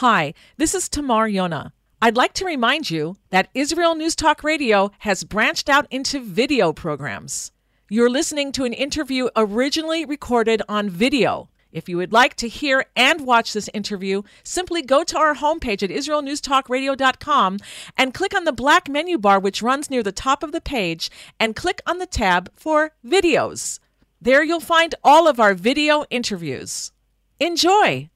Hi, this is Tamar Yonah. I'd like to remind you that Israel News Talk Radio has branched out into video programs. You're listening to an interview originally recorded on video. If you would like to hear and watch this interview, simply go to our homepage at israelnewstalkradio.com and click on the black menu bar which runs near the top of the page and click on the tab for videos. There you'll find all of our video interviews. Enjoy!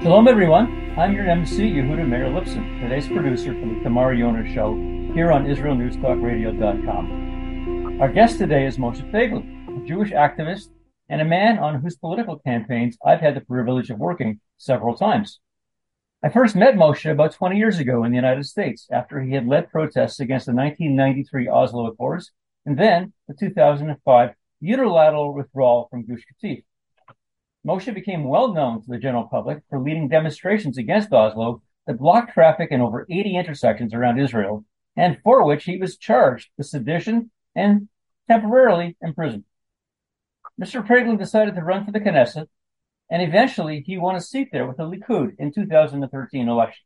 Shalom, everyone. I'm your MC, Yehuda Meir Lipson, today's producer for the Tamar Yonah Show here on IsraelNewsTalkRadio.com. Our guest today is Moshe Feiglin, a Jewish activist and a man on whose political campaigns I've had the privilege of working several times. I first met Moshe about 20 years ago in the United States after he had led protests against the 1993 Oslo Accords and then the 2005 unilateral withdrawal from Gush Katif. Moshe became well known to the general public for leading demonstrations against Oslo that blocked traffic in over 80 intersections around Israel, and for which he was charged with sedition and temporarily imprisoned. Mr. Feiglin decided to run for the Knesset, and eventually he won a seat there with the Likud in 2013 election.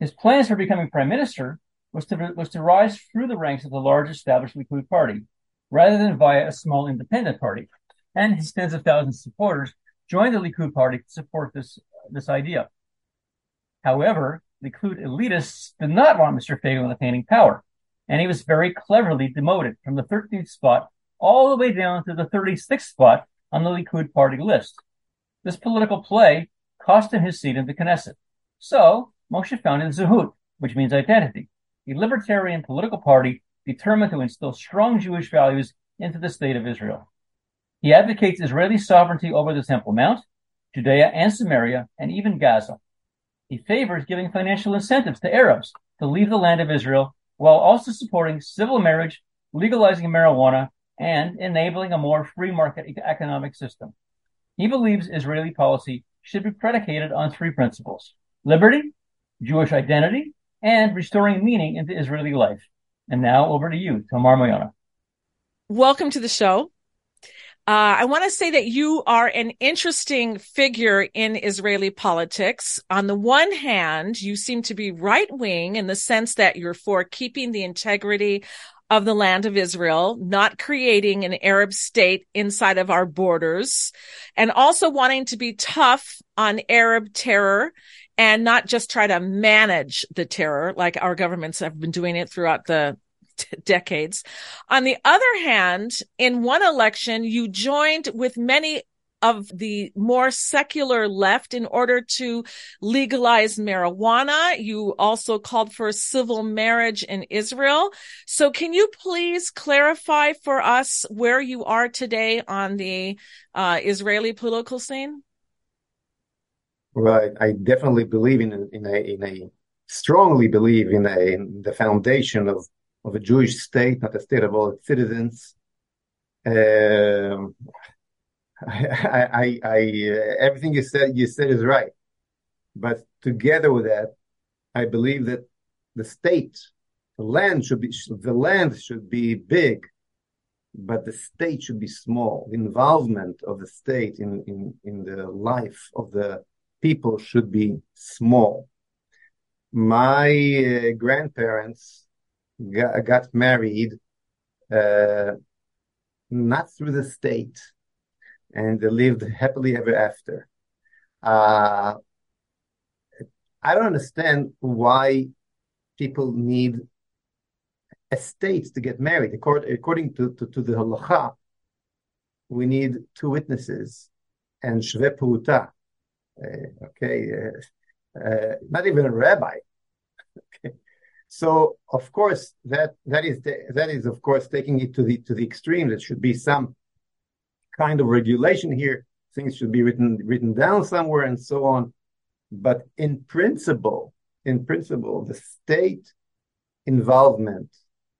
His plans for becoming prime minister was to, was to rise through the ranks of the large established Likud party, rather than via a small independent party and his tens of thousands of supporters joined the Likud party to support this, this idea. However, Likud elitists did not want Mr. Feiglin attaining power, and he was very cleverly demoted from the 13th spot all the way down to the 36th spot on the Likud party list. This political play cost him his seat in the Knesset. So, Moshe founded Zehut, which means identity, a libertarian political party determined to instill strong Jewish values into the state of Israel. He advocates Israeli sovereignty over the Temple Mount, Judea and Samaria, and even Gaza. He favors giving financial incentives to Arabs to leave the land of Israel while also supporting civil marriage, legalizing marijuana, and enabling a more free market economic system. He believes Israeli policy should be predicated on three principles liberty, Jewish identity, and restoring meaning into Israeli life. And now over to you, Tamar Moyana. Welcome to the show. Uh, I want to say that you are an interesting figure in Israeli politics. On the one hand, you seem to be right wing in the sense that you're for keeping the integrity of the land of Israel, not creating an Arab state inside of our borders, and also wanting to be tough on Arab terror and not just try to manage the terror like our governments have been doing it throughout the decades. On the other hand, in one election, you joined with many of the more secular left in order to legalize marijuana. You also called for civil marriage in Israel. So can you please clarify for us where you are today on the uh, Israeli political scene? Well, I, I definitely believe in in a, in a strongly believe in, a, in the foundation of of a Jewish state, not a state of all its citizens. Um, I, I, I, everything you said, you said is right. But together with that, I believe that the state, the land should be, the land should be big, but the state should be small. The involvement of the state in, in, in the life of the people should be small. My uh, grandparents got, got married uh, not through the state, and they lived happily ever after. Uh, I don't understand why people need a state to get married. According, to, to, to the halacha, we need two witnesses and shaveh pruta. Uh, okay, uh, uh, not even a rabbi. okay. So of course that that is that is of course taking it to the to the extreme. There should be some kind of regulation here. Things should be written written down somewhere and so on. But in principle, in principle, the state involvement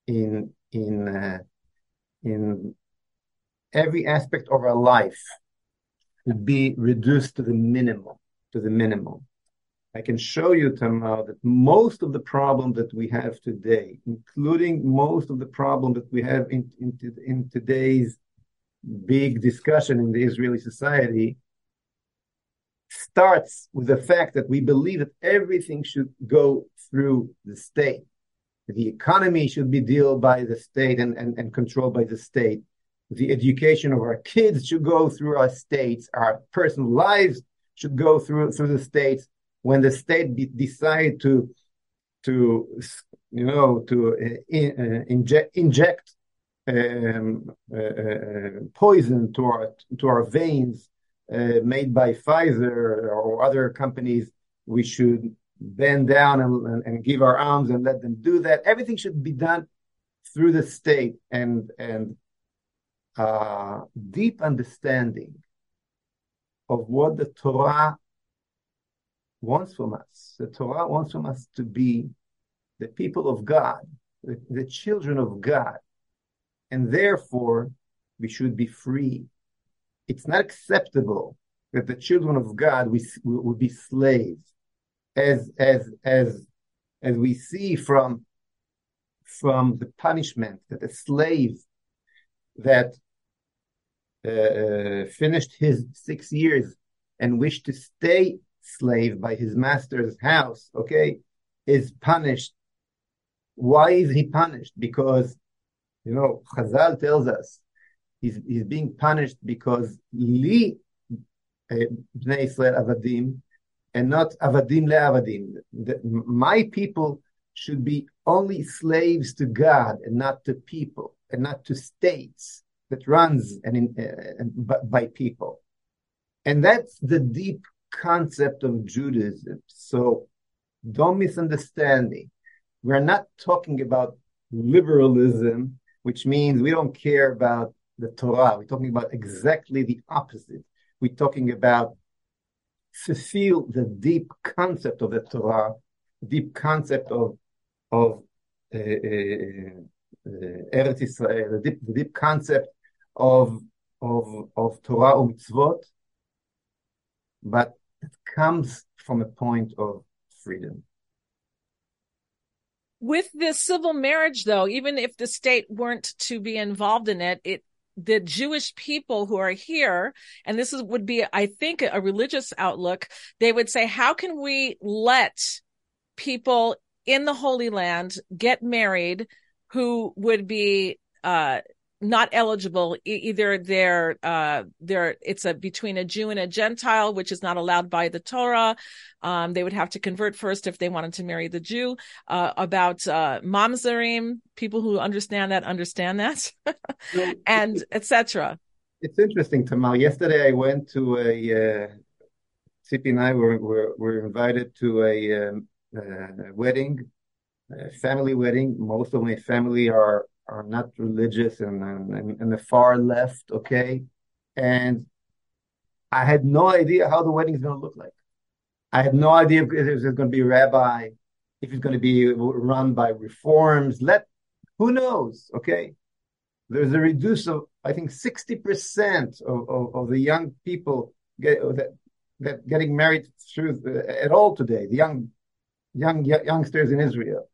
in in uh, in every aspect of our life should be reduced to the minimum to the minimum. I can show you, Tamar, that most of the problem that we have today, including most of the problem that we have in, in, in today's big discussion in the Israeli society starts with the fact that we believe that everything should go through the state. The economy should be dealt by the state and, and, and controlled by the state. The education of our kids should go through our states. Our personal lives should go through through the states. When the state be, decide to to you know to uh, in, uh, inject inject um, uh, poison to our to our veins made by Pfizer or other companies, we should bend down and, and, and, give our arms and let them do that. Everything should be done through the state and and uh, deep understanding of what the Torah wants from us. The Torah wants from us to be the people of God, the, the children of God, and therefore we should be free. It's not acceptable that the children of God we, would be slaves, as as as as we see from from the punishment that a slave that uh, uh, finished his six years and wished to stay slave by his master's house, okay, is punished. Why is he punished? Because, you know, Chazal tells us he's, he's being punished because li uh, bnei Israel avadim and not avadim le'avadim. My people should be only slaves to God and not to people and not to states that runs and, in, uh, by people. And that's the deep concept of Judaism. So don't misunderstand me. We're not talking about liberalism, which means we don't care about the Torah. We're talking about exactly the opposite. We're talking about fulfill the deep concept of the Torah, deep concept of of uh, uh, uh, Eretz Israel, the deep, the deep concept of of of Torah or mitzvot, but it comes from a point of freedom. With this civil marriage, though, even if the state weren't to be involved in it, it the Jewish people who are here, and this is, would be, I think, a religious outlook, they would say, how can we let people in the Holy Land get married who would be uh, not eligible either they're uh they're it's a between a jew and a gentile which is not allowed by the torah. Um they would have to convert first if they wanted to marry the jew. Uh about uh mamzerim people who understand that understand that. And etc it's interesting tamar yesterday i went to a uh Tzipi and I were, were, were invited to a um, uh, wedding, a family wedding. Most of my family are are not religious and, and, and the far left, okay? And I had no idea how the wedding is going to look like. I had no idea if there's going to be rabbi, if it's going to be run by reforms. Let who knows? Okay, there's a reduce of I think sixty percent of, of, of, the young people get that that getting married through at all today. The young young youngsters in Israel.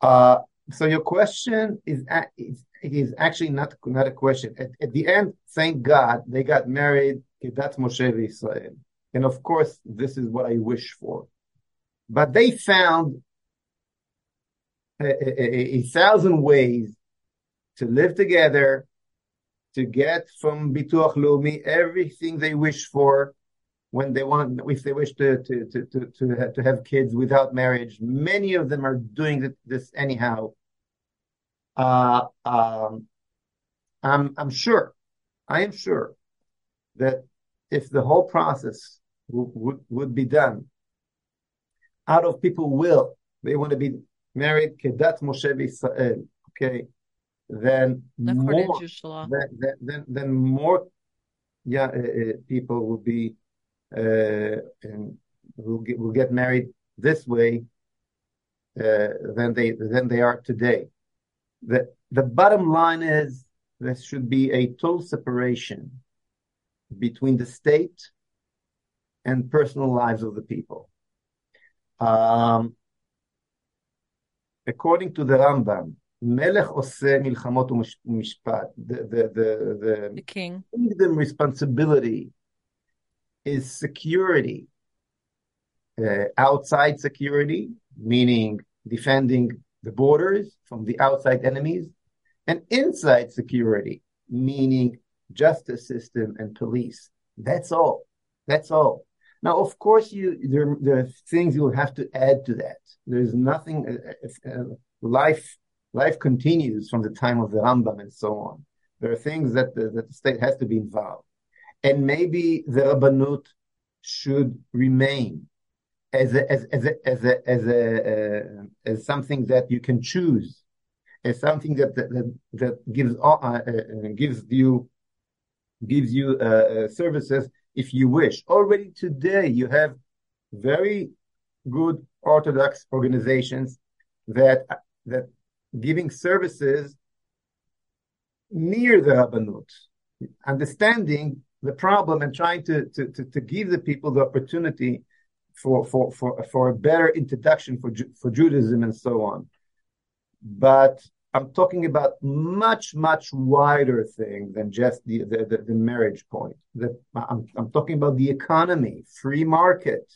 Uh, so your question is, is, is actually not, not a question. At, at, the end, thank God they got married. That's Moshe Israel. And of course, this is what I wish for. But they found a, a, a thousand ways to live together, to get from Bituach Leumi everything they wish for when they want, if they wish to, to, to, to, to, have, to have kids without marriage. Many of them are doing this anyhow. Uh, um, I'm, I'm sure, I am sure that if the whole process w- would, would be done out of people will, they want to be married, Kedat Moshe Israel, okay, then more, then, then, then, more yeah, uh, uh, people will be uh, and will get, will get married this way uh, than they than they are today. The the bottom line is there should be a total separation between the state and personal lives of the people. Um, according to the Rambam, Melech Ose Milchamot Mishpat, the, the, the, the, the kingdom responsibility is security. Uh, outside security, meaning defending the borders from the outside enemies, and inside security, meaning justice system and police. That's all. That's all. Now, of course, you there, there are things you will have to add to that. There's nothing. Uh, uh, life life continues from the time of the Rambam and so on. There are things that the, that the state has to be involved, and maybe the Rabbanut should remain as a, as as a, as a, as a uh, as something that you can choose, as something that that that gives uh, uh, gives you gives you uh, services if you wish. Already today, you have very good Orthodox organizations that that giving services near the Rabbanut, understanding the problem and trying to, to, to, to, give the people the opportunity for, for, for, for a better introduction for, for Judaism and so on. But I'm talking about much, much wider thing than just the, the, the, the marriage point. The, I'm, I'm talking about the economy, free market.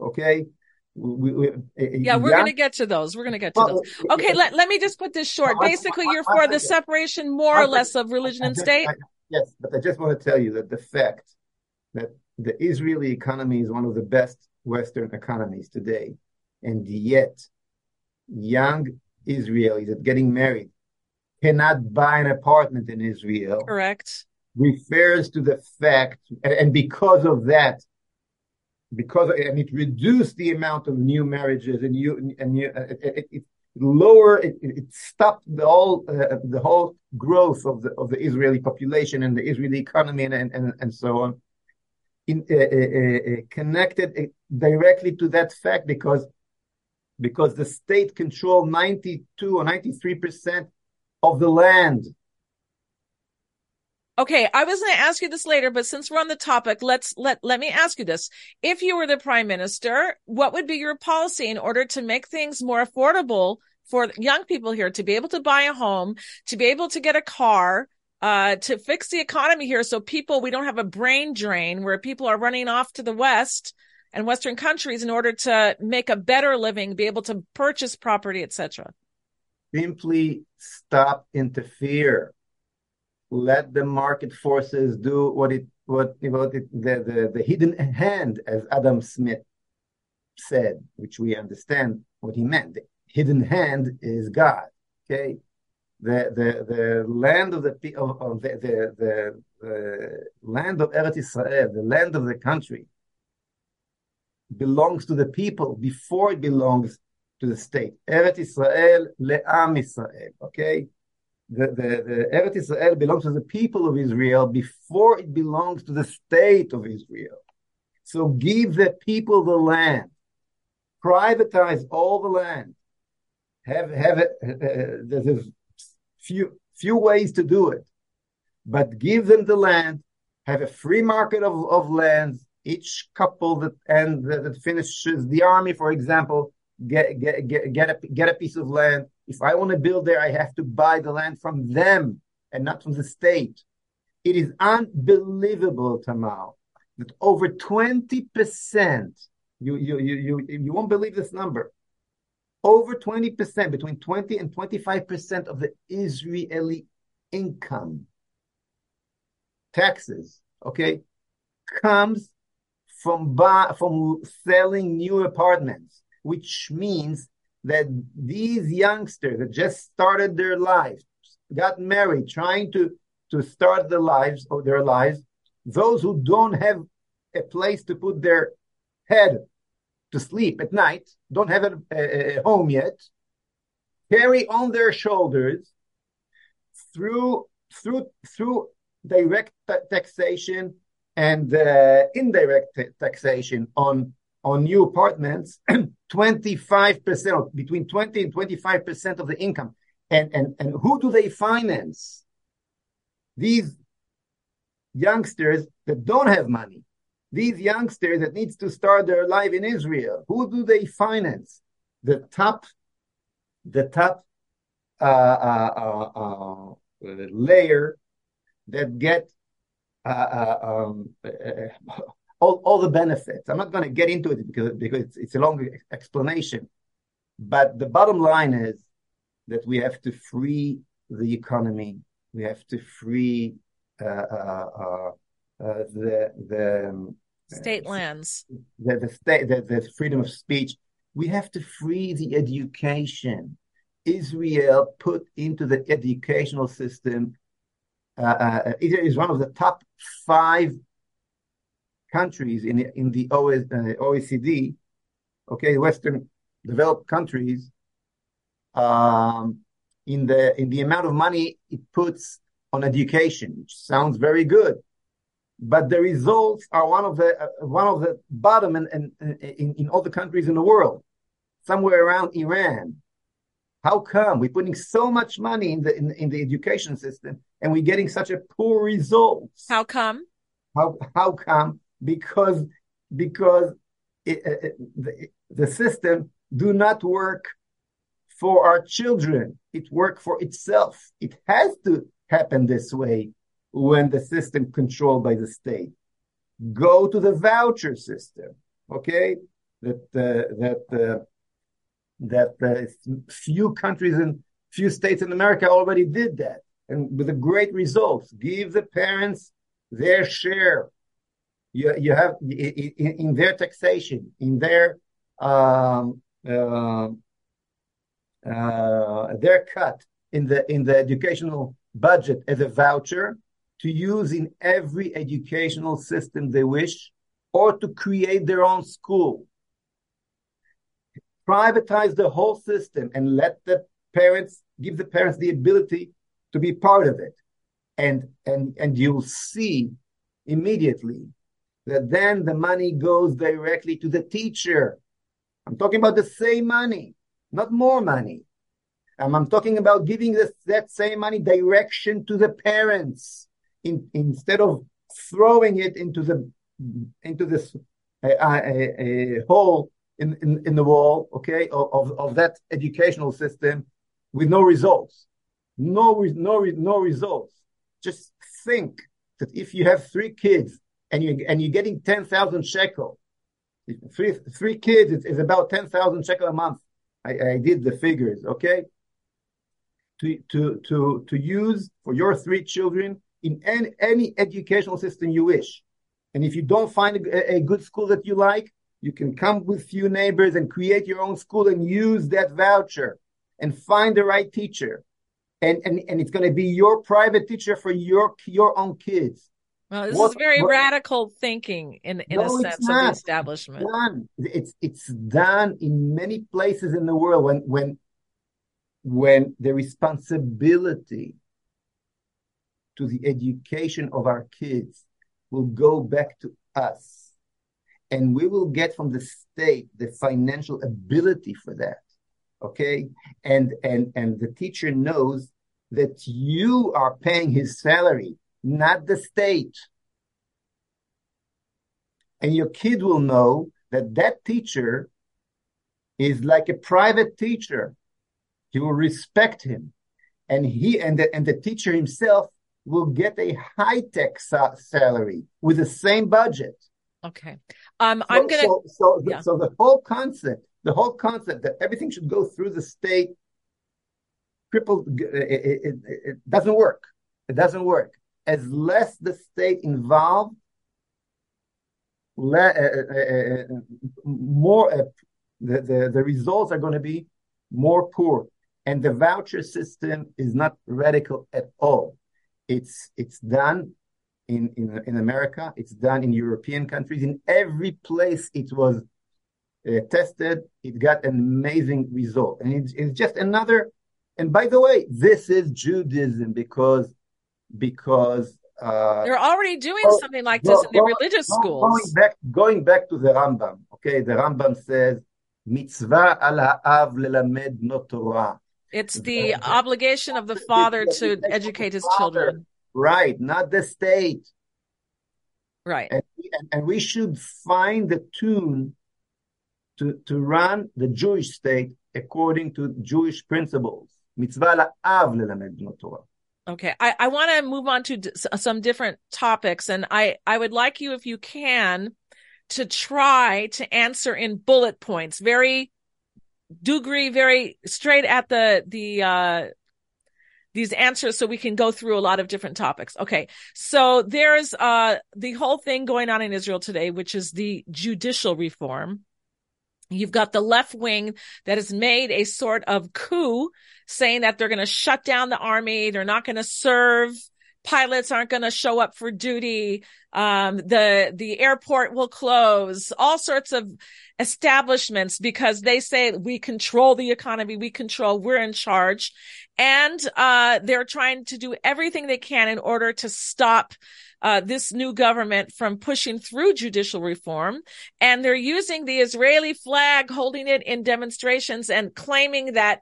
Okay. We, we, yeah, we're going to get to those. We're going to get to those. Okay, let, let me just put this short. Basically, you're for the separation, more or less, of religion and state. Yes, but I just want to tell you that the fact that the Israeli economy is one of the best Western economies today, and yet young Israelis that getting married cannot buy an apartment in Israel. Correct. Refers to the fact, and, because of that, because and it reduced the amount of new marriages and you and it, it, it lower it, it, stopped the whole uh, the whole growth of the of the Israeli population and the Israeli economy and and, and so on. In, uh, uh, uh connected directly to that fact because because the state control 92 or 93 percent of the land Okay, I was going to ask you this later, but since we're on the topic, let's let let me ask you this. If you were the prime minister, what would be your policy in order to make things more affordable for young people here to be able to buy a home, to be able to get a car, uh, to fix the economy here so people we don't have a brain drain where people are running off to the west and western countries in order to make a better living, be able to purchase property, etc. Simply stop interfere let the market forces do what it what what it, the, the the hidden hand, as Adam Smith said, which we understand what he meant. The hidden hand is God. Okay, the the the land of the of, of the, the, the the land of Eretz Israel, the land of the country, belongs to the people before it belongs to the state. Eretz Israel le'am Israel. Okay, the, the, the Eretz Israel belongs to the people of Israel before it belongs to the state of Israel. So give the people the land, privatize all the land. Have have it. Uh, there's few few ways to do it, but give them the land. Have a free market of, of lands. Each couple that and that finishes the army, for example, get get get get a, get a piece of land. If I want to build there, I have to buy the land from them and not from the state. It is unbelievable, Tamal, that over 20%, you, you, you, you, you won't believe this number, over 20%, between 20 and 25% of the Israeli income, taxes, okay, comes from buy, from selling new apartments, which means that these youngsters that just started their lives, got married, trying to, to start the lives of their lives, those who don't have a place to put their head to sleep at night, don't have a, a, a home yet, carry on their shoulders through through through direct taxation and uh, indirect taxation on on new apartments 25%, between 20 and 25% of the income. And, and, and who do they finance? These youngsters that don't have money. These youngsters that needs to start their life in Israel. Who do they finance? The top, the top uh, uh, uh, layer that get um, all, all the benefits. I'm not going to get into it because, because it's, it's a long explanation. But the bottom line is that we have to free the economy. We have to free uh, uh, uh, the the um, state lands, the the, state, the the freedom of speech. We have to free the education. Israel put into the educational system. Uh, uh, it is one of the top five countries in the, in the OS, uh, OECD. Okay, Western developed countries. Um, in the in the amount of money it puts on education, which sounds very good, but the results are one of the uh, one of the bottom in, in, in, in all the countries in the world, somewhere around Iran. How come we're putting so much money in the in, in the education system and we're getting such a poor results? How come? How how come? Because because it, it, the, the system do not work for our children. It work for itself. It has to happen this way when the system controlled by the state. Go to the voucher system, okay? That uh, that uh, that uh, few countries and few states in America already did that, and with a great results. Give the parents their share. You you have in, in their taxation, in their um, uh, uh, their cut in the in the educational budget as a voucher to use in every educational system they wish, or to create their own school. Privatize the whole system and let the parents give the parents the ability to be part of it, and and and you'll see immediately that then the money goes directly to the teacher. I'm talking about the same money not more money. Um, I'm talking about giving this, that same money direction to the parents in, instead of throwing it into the into this uh, hole in, in, in the wall, okay, of, of that educational system with no results, no no no results. Just think that if you have three kids and you and you're getting ten thousand shekel, three three kids is, is about ten thousand shekel a month I, I did the figures, okay? To, to, to, to use for your three children in any, any educational system you wish. And if you don't find a, a, good school that you like, you can come with few neighbors and create your own school and use that voucher and find the right teacher. And, and, and it's going to be your private teacher for your, your own kids. Well, this what, is very what, radical thinking in in no, a sense of the establishment. Done. It's it's done in many places in the world when when when the responsibility to the education of our kids will go back to us and we will get from the state the financial ability for that okay and and and the teacher knows that you are paying his salary not the state. And your kid will know that that teacher is like a private teacher. He will respect him. And he and the, and the teacher himself will get a high tech sa- salary with the same budget. Okay. Um, so, I'm going to. So, so, yeah. so the whole concept, the whole concept that everything should go through the state, crippled, it, it, it doesn't work. It doesn't work as less the state involved, le- uh, more the, the, the results are going to be more poor. And the voucher system is not radical at all. It's it's done in, in, in America. It's done in European countries. In every place it was uh, tested, it got an amazing result. And it's, it's just another. And by the way, this is Judaism because because uh, they're already doing oh, something like this go, in the religious go, schools. Going back, going back to the Rambam, okay, the Rambam says mitzvah al ha'av lelamed no Torah. It's the obligation of the father to educate his father. children. Right, not the state. Right. And, and, and, we should find the tune to, to run the Jewish state according to Jewish principles. Mitzvah la'av lelamed no Torah. Okay, I, I want to move on to d- some different topics, and I, I would like you, if you can, to try to answer in bullet points, very degree, very straight at the the uh, these answers, so we can go through a lot of different topics. Okay, so there's uh the whole thing going on in Israel today, which is the judicial reform. You've got the left wing that has made a sort of coup saying that they're going to shut down the army. They're not going to serve. Pilots aren't going to show up for duty. Um, the, the airport will close, all sorts of establishments because they say we control the economy. We control, we're in charge. And, uh, they're trying to do everything they can in order to stop uh, this new government from pushing through judicial reform. And they're using the Israeli flag, holding it in demonstrations and claiming that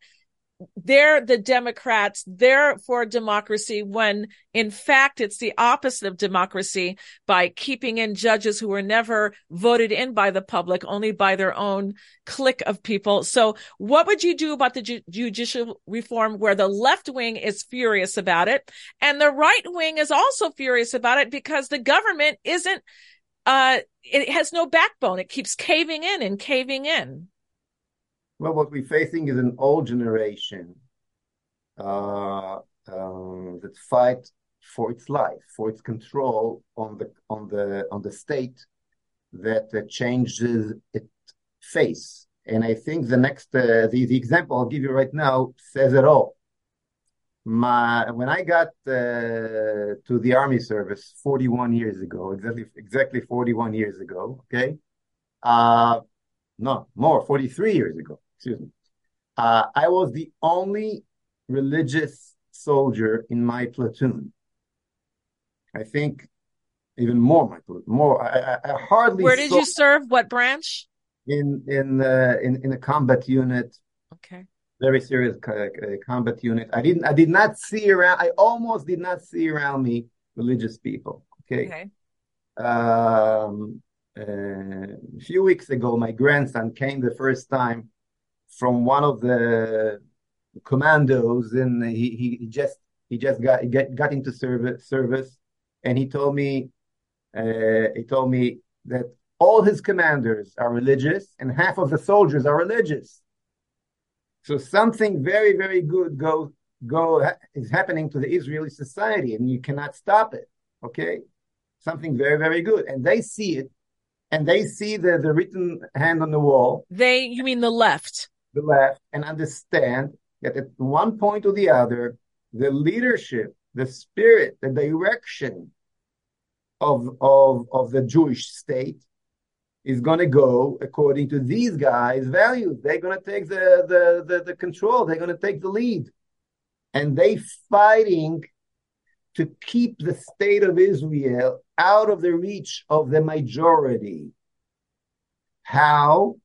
they're the Democrats, they're for democracy when in fact it's the opposite of democracy by keeping in judges who were never voted in by the public, only by their own clique of people. So what would you do about the ju- judicial reform where the left wing is furious about it and the right wing is also furious about it because the government isn't, uh, it has no backbone. It keeps caving in and caving in. Well, what we're facing is an old generation uh, um, that fight for its life, for its control on the on the on the state that uh, changes its face. And I think the next uh, the the example I'll give you right now says it all. My when I got uh, to the army service 41 years ago, exactly exactly 41 years ago. Okay, uh, no more 43 years ago excuse me. Uh, I was the only religious soldier in my platoon. I think even more my more. I, I, hardly. Where did you serve? What branch? In in uh, in in a combat unit. Okay. Very serious uh, combat unit. I didn't. I did not see around. I almost did not see around me religious people. Okay. Okay. Um, uh, a few weeks ago, my grandson came the first time from one of the commandos, and he, he just he just got get, got into service service, and he told me uh, he told me that all his commanders are religious, and half of the soldiers are religious. So something very very good go go is happening to the Israeli society, and you cannot stop it. Okay, something very very good, and they see it, and they see the the written hand on the wall. They, you mean the left? The left and understand that at one point or the other, the leadership, the spirit, the direction of, of, of the Jewish state is going to go according to these guys' values. They're going to take the, the, the, the control. They're going to take the lead. And they fighting to keep the state of Israel out of the reach of the majority. How?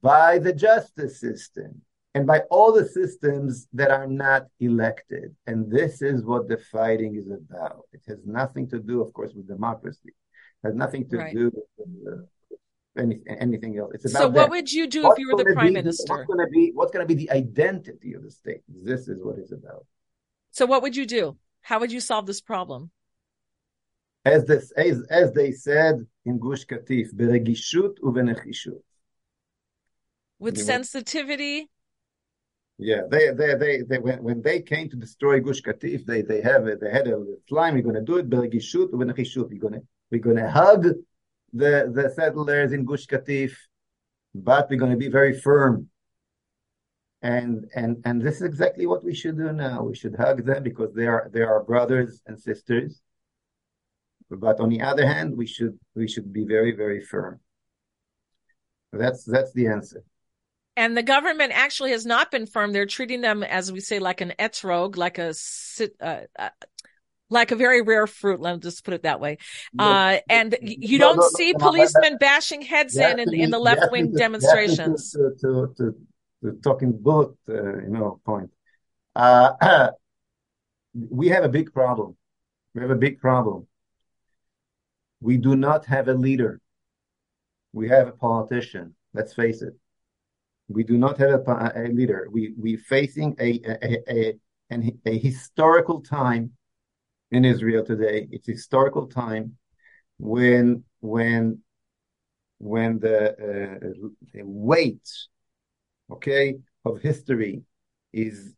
By the justice system and by all the systems that are not elected. And this is what the fighting is about. It has nothing to do, of course, with democracy. It has nothing to right. do with uh, anything, anything else. It's about so. What that. would you do what's if you were the prime be, minister? What's going to be what's going to be the identity of the state? This is what it's about. So, what would you do? How would you solve this problem? As this, as, as they said in Gush Katif, beregishut uvenechishut with sensitivity. Yeah, they, they, they, they, when, when they came to destroy Gush Katif, they, they have. They had a slime. We're going to do it. Bergishut, we're going to, we're going to hug the, the settlers in Gush Katif, but we're going to be very firm. And, and, and this is exactly what we should do now. We should hug them because they are, they are brothers and sisters. But on the other hand, we should, we should be very, very firm. That's, that's the answer. And the government actually has not been firm. They're treating them, as we say, like an etrog, like a uh, uh, like a very rare fruit. Let me just put it that way. Uh, and you no, don't no, see no, policemen bashing heads in in, in, the left wing demonstrations. To, to, to, to, talking bullet, uh, you know, point. Uh, we have a big problem. We have a big problem. We do not have a leader. We have a politician. Let's face it. We do not have a, a leader. We we facing a a, a, a historical time in Israel today. It's historical time when when when the, uh, the weight, okay, of history is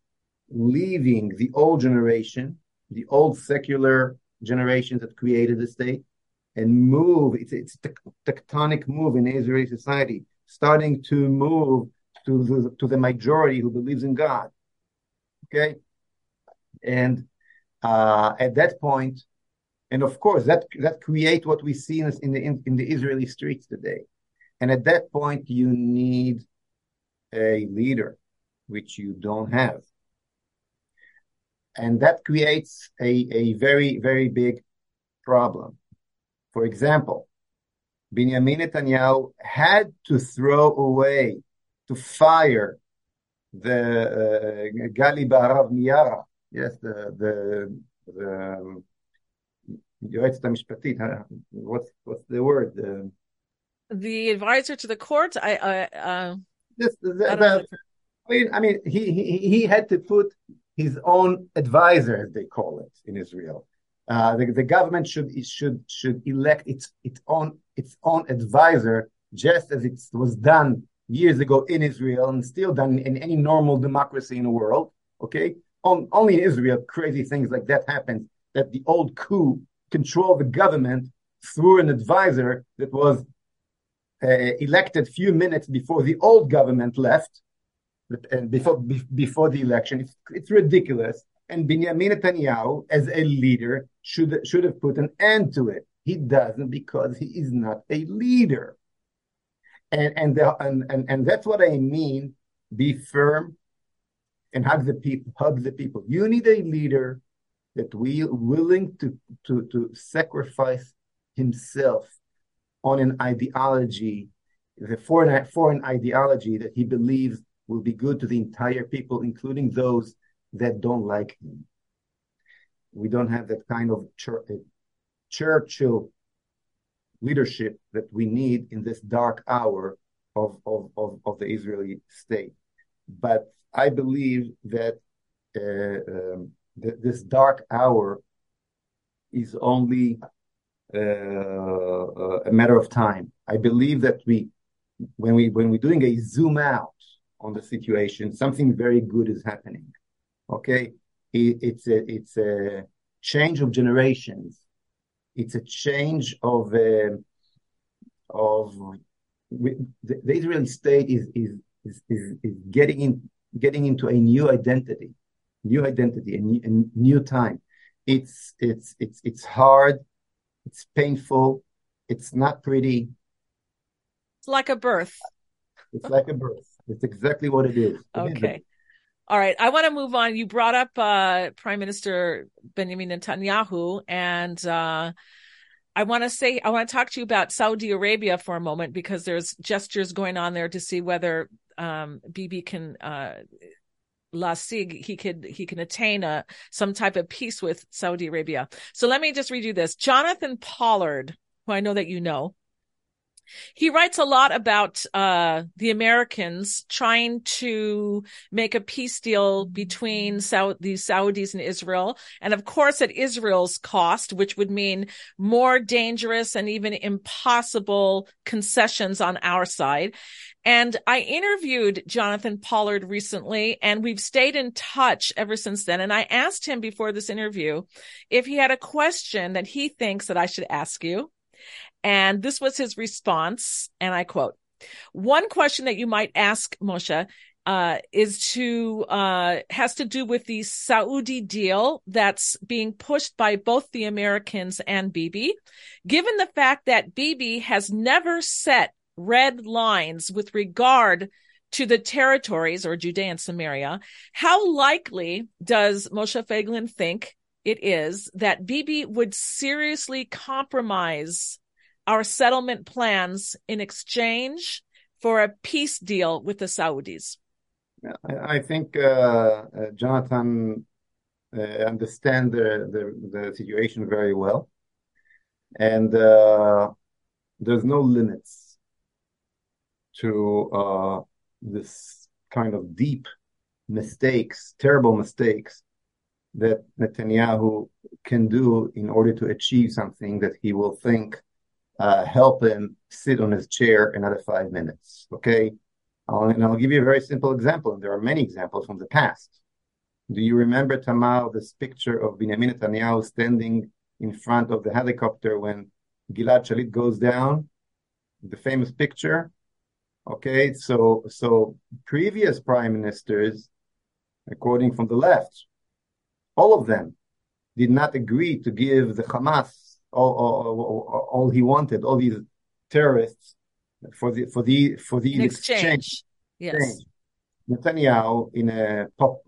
leaving the old generation, the old secular generation that created the state, and move. It's it's tectonic move in Israeli society, starting to move to the to the majority who believes in God. Okay, and uh, at that point, and of course that that create what we see in, in the in, in the Israeli streets today. And at that point, you need a leader, which you don't have. And that creates a, a very, very big problem. For example, Benjamin Netanyahu had to throw away, to fire the uh, Gali Baharav-Miara, yes, the, the, the um, what's, what's the word? The advisor to the court? I, I, uh, this, the, I, the, I, mean, I mean he, he, he had to put his own advisor, as they call it in Israel. Uh, the, the government should should should elect its its own its own advisor, just as it was done years ago in Israel and still done in any normal democracy in the world. Okay, On, only in Israel, crazy things like that happen. That the old coup control the government through an advisor that was uh, elected few minutes before the old government left, and before before the election. It's, it's ridiculous. And Benjamin Netanyahu, as a leader, should should have put an end to it. He doesn't because he is not a leader. And and the, and, and and that's what I mean. Be firm and hug the people. Hug the people. You need a leader that we willing to to to sacrifice himself on an ideology, the foreign, foreign ideology that he believes will be good to the entire people, including those that don't like him. We don't have that kind of chur- uh, Churchill leadership that we need in this dark hour of, of, of, of the Israeli state. But I believe that uh, um, th- this dark hour is only uh, uh, a matter of time. I believe that we, when we when we're doing a zoom out on the situation, something very good is happening. Okay, it, it's a it's a change of generations. It's a change of uh, of the, the Israeli state is is is, is, is getting in getting into a new identity, new identity, a new, a new time. It's it's it's it's hard it's painful. It's not pretty. It's like a birth. It's like a birth. It's exactly what it is. okay. All right. I want to move on. You brought up uh, Prime Minister Benjamin Netanyahu, and uh, I want to say, I want to talk to you about Saudi Arabia for a moment because there's gestures going on there to see whether um, Bibi can uh, Lasig, he could he can attain a some type of peace with Saudi Arabia. So let me just read you this. Jonathan Pollard, who I know that you know, he writes a lot about uh, the Americans trying to make a peace deal between the Saudis and Israel, and of course at Israel's cost, which would mean more dangerous and even impossible concessions on our side. And I interviewed Jonathan Pollard recently and we've stayed in touch ever since then. And I asked him before this interview if he had a question that he thinks that I should ask you. And this was his response. And I quote, one question that you might ask Moshe uh, is to uh, has to do with the Saudi deal that's being pushed by both the Americans and Bibi. Given the fact that Bibi has never set red lines with regard to the territories or Judea and Samaria, how likely does Moshe Feiglin think it is that Bibi would seriously compromise our settlement plans in exchange for a peace deal with the Saudis? I, think uh, uh, Jonathan uh, understands the, the, the situation very well, and uh, there's no limits to uh, this kind of deep mistakes, terrible mistakes that Netanyahu can do in order to achieve something that he will think uh, help him sit on his chair another five minutes. Okay, I'll, and I'll give you a very simple example. And there are many examples from the past. Do you remember Tamar this picture of Benjamin Netanyahu standing in front of the helicopter when Gilad Shalit goes down? The famous picture. Okay, so so previous prime ministers, according from the left, all of them did not agree to give the Hamas all, all, all he wanted, all these terrorists for the for the for the exchange. exchange. Yes. Exchange. Netanyahu in a pop,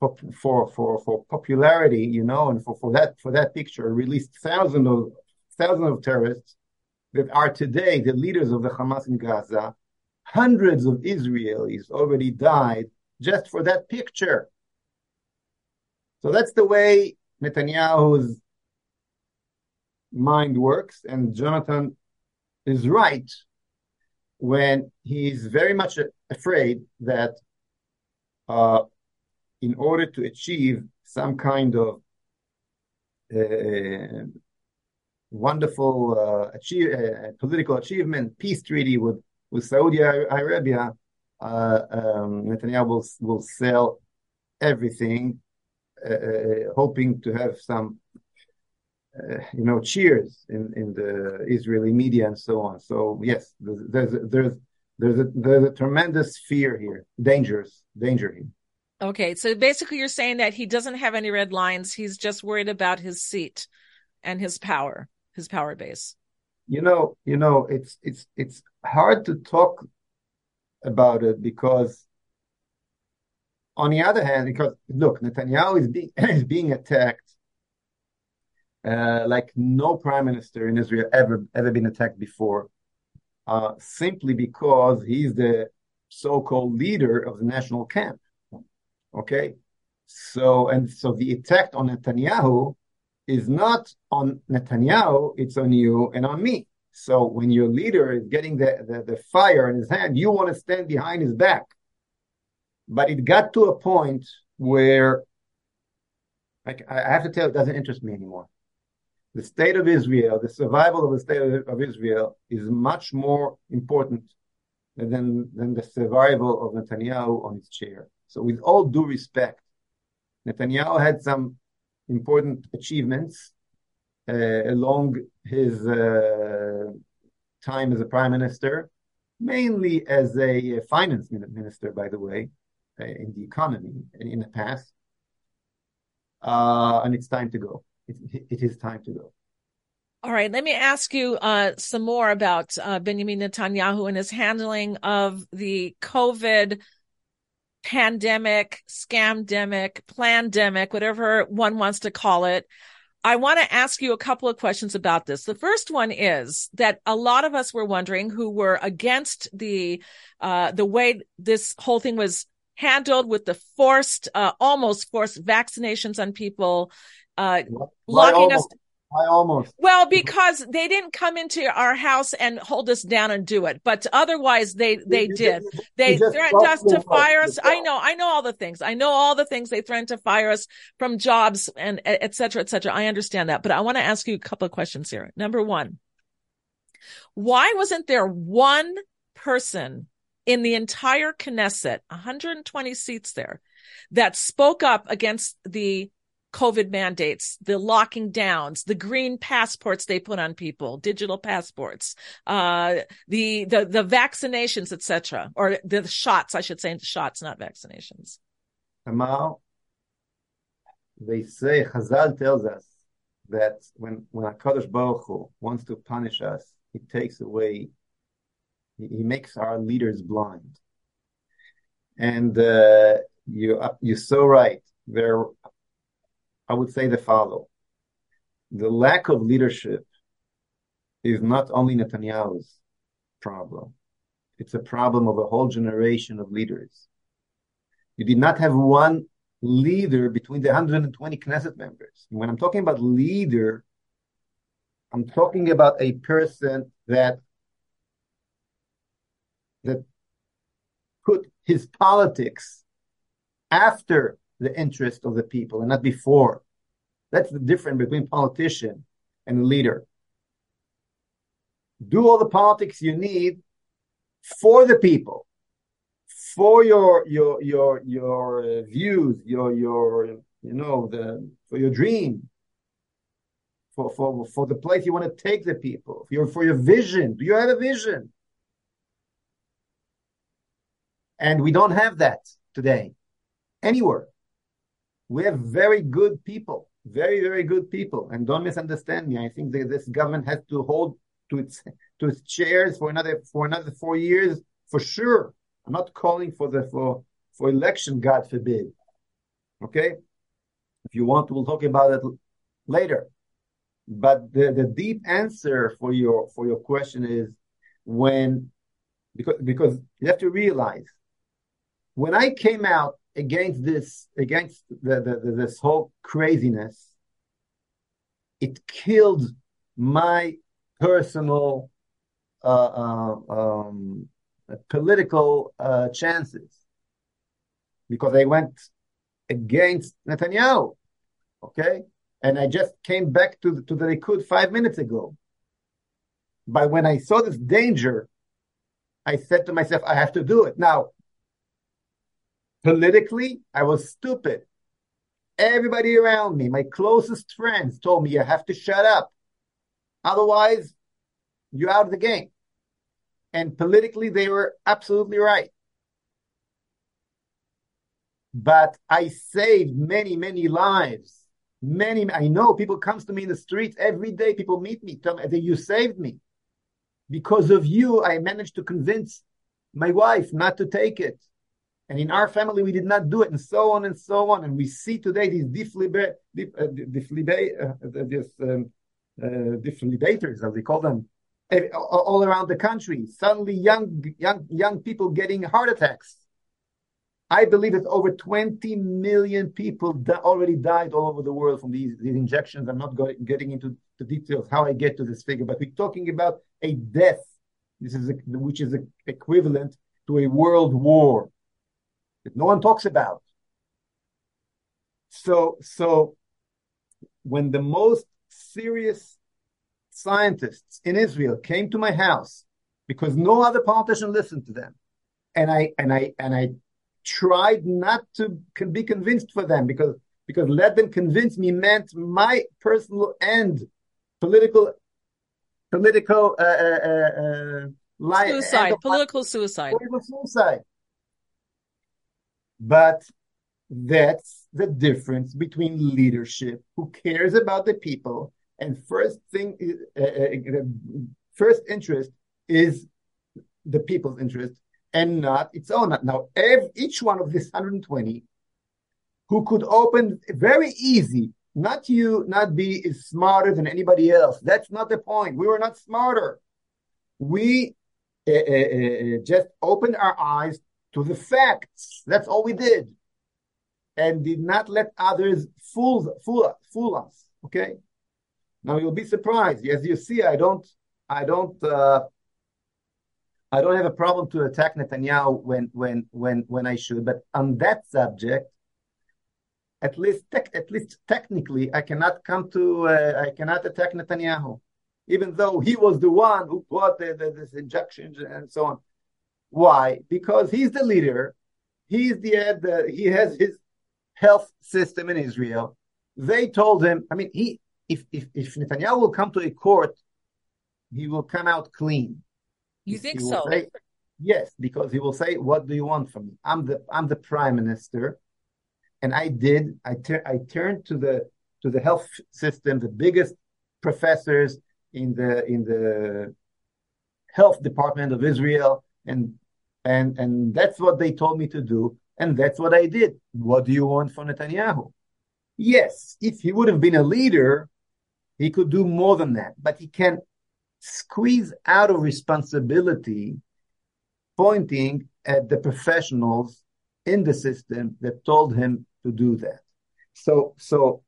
pop, for for for popularity, you know, and for, for that for that picture released thousands of thousands of terrorists that are today the leaders of the Hamas in Gaza. Hundreds of Israelis already died just for that picture. So that's the way Netanyahu's mind works, and Jonathan is right when he's very much afraid that uh, in order to achieve some kind of uh, wonderful uh, achieve, uh, political achievement, peace treaty with, with Saudi Arabia, uh, um, Netanyahu will, will sell everything uh, hoping to have some, uh, you know, cheers in, in the Israeli media and so on. So yes, there's there's there's a, there's a tremendous fear here, dangerous danger here. Okay, so basically, you're saying that he doesn't have any red lines. He's just worried about his seat and his power, his power base. You know, you know, it's it's it's hard to talk about it because on the other hand, because look, Netanyahu is being is being attacked uh, like no prime minister in Israel ever ever been attacked before, uh, simply because he's the so-called leader of the national camp. Okay, so and so the attack on Netanyahu is not on Netanyahu; it's on you and on me. So when your leader is getting the, the, the fire in his hand, you want to stand behind his back. But it got to a point where like, I have to tell it doesn't interest me anymore. The state of Israel, the survival of the state of Israel is much more important than, than the survival of Netanyahu on his chair. So with all due respect, Netanyahu had some important achievements uh, along his uh, time as a prime minister, mainly as a finance minister, by the way in the economy in the past, uh, and it's time to go. It, it is time to go. All right, let me ask you uh, some more about uh, Benjamin Netanyahu and his handling of the COVID pandemic, scamdemic, plandemic, whatever one wants to call it. I want to ask you a couple of questions about this. The first one is that a lot of us were wondering who were against the uh, the way this whole thing was handled with the forced, uh, almost forced vaccinations on people, uh, locking us. I almost. Well, because they didn't come into our house and hold us down and do it, but otherwise they they you did. They threatened us to fire us. I know, I know all the things. I know all the things they threatened to fire us from jobs and et cetera, et cetera. I understand that, but I want to ask you a couple of questions here. Number one, why wasn't there one person in the entire Knesset, 120 seats there, that spoke up against the COVID mandates, the locking downs, the green passports they put on people, digital passports, uh, the, the, the vaccinations, etc., or the shots, I should say, shots, not vaccinations. Amal, they say, Chazal tells us that when, when HaKadosh Baruch Hu wants to punish us, he takes away he makes our leaders blind. And uh, you you're so right. There, I would say the follow: the lack of leadership is not only Netanyahu's problem; it's a problem of a whole generation of leaders. You did not have one leader between the 120 Knesset members. When I'm talking about leader, I'm talking about a person that that could his politics after the interest of the people and not before. That's the difference between politician and leader. Do all the politics you need for the people, for your your your your uh, views, your your you know the for your dream, for for for the place you want to take the people, for your for your vision. Do you have a vision? And we don't have that today anywhere. We have very good people, very, very good people. And don't misunderstand me. I think that this government has to hold to its to its chairs for another for another four years for sure. I'm not calling for the for for election, God forbid. Okay? If you want, we'll talk about it later. But the, the deep answer for your for your question is when because because you have to realize when I came out against this, against the, the, the, this whole craziness, it killed my personal uh, uh, um, political uh, chances because I went against Netanyahu. Okay, and I just came back to the, to the Likud five minutes ago. But when I saw this danger, I said to myself, I have to do it now. Politically, I was stupid. Everybody around me, my closest friends, told me, you have to shut up. Otherwise, you're out of the game. And politically, they were absolutely right. But I saved many, many lives. Many, I know people comes to me in the streets every day. People meet me, tell me that you saved me. Because of you, I managed to convince my wife not to take it. And in our family, we did not do it, and so on and so on. And we see today these deflibe, def, uh, uh, this, um, uh, deflibators, as they call them, all around the country. Suddenly, young, young, young people getting heart attacks. I believe that over 20 million people di- already died all over the world from these, these injections. I'm not going, getting into the details how I get to this figure, but we're talking about a death. This is a, which is a, equivalent to a world war that no one talks about. So, so when the most serious scientists in Israel came to my house because no other politician listened to them, and I and I and I tried not to be convinced for them because because let them convince me meant my personal end, political political uh, uh, uh, uh suicide, political suicide, political suicide. But that's the difference between leadership who cares about the people and first thing uh, uh, uh first interest is the people's interest and not its own. Now, every, each one of these 120 who could open very easy, not you, not be is smarter than anybody else. That's not the point. We were not smarter. We uh, uh, uh just opened our eyes to the facts. That's all we did. And did not let others fool, fool, fool us. Okay. Now you'll be surprised. As you see, I don't, I don't, uh, I don't have a problem to attack Netanyahu when, when, when, when I should. But on that subject, at least, at least technically, I cannot come to, uh, I cannot attack Netanyahu, even though he was the one who brought the, the, this injections and so on. Why? Because he's the leader. He's the, uh, the he has his health system in Israel. They told him. I mean, he if if if Netanyahu will come to a court, he will come out clean. You think so? Say, yes, because he will say, "What do you want from me? I'm the I'm the prime minister." And I did. I tur- I turned to the to the health system, the biggest professors in the in the health department of Israel, and and, and that's what they told me to do. And that's what I did. What do you want from Netanyahu? Yes, if he would have been a leader, he could do more than that, but he can squeeze out of responsibility pointing at the professionals in the system that told him to do that. So, so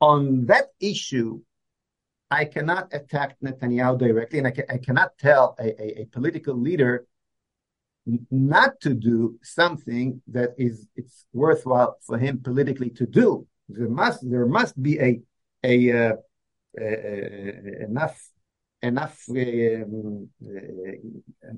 on that issue, I cannot attack Netanyahu directly, and I, I cannot tell a, a, a, political leader not to do something that is it's worthwhile for him politically to do. There must there must be a a, uh, uh, enough enough um, uh,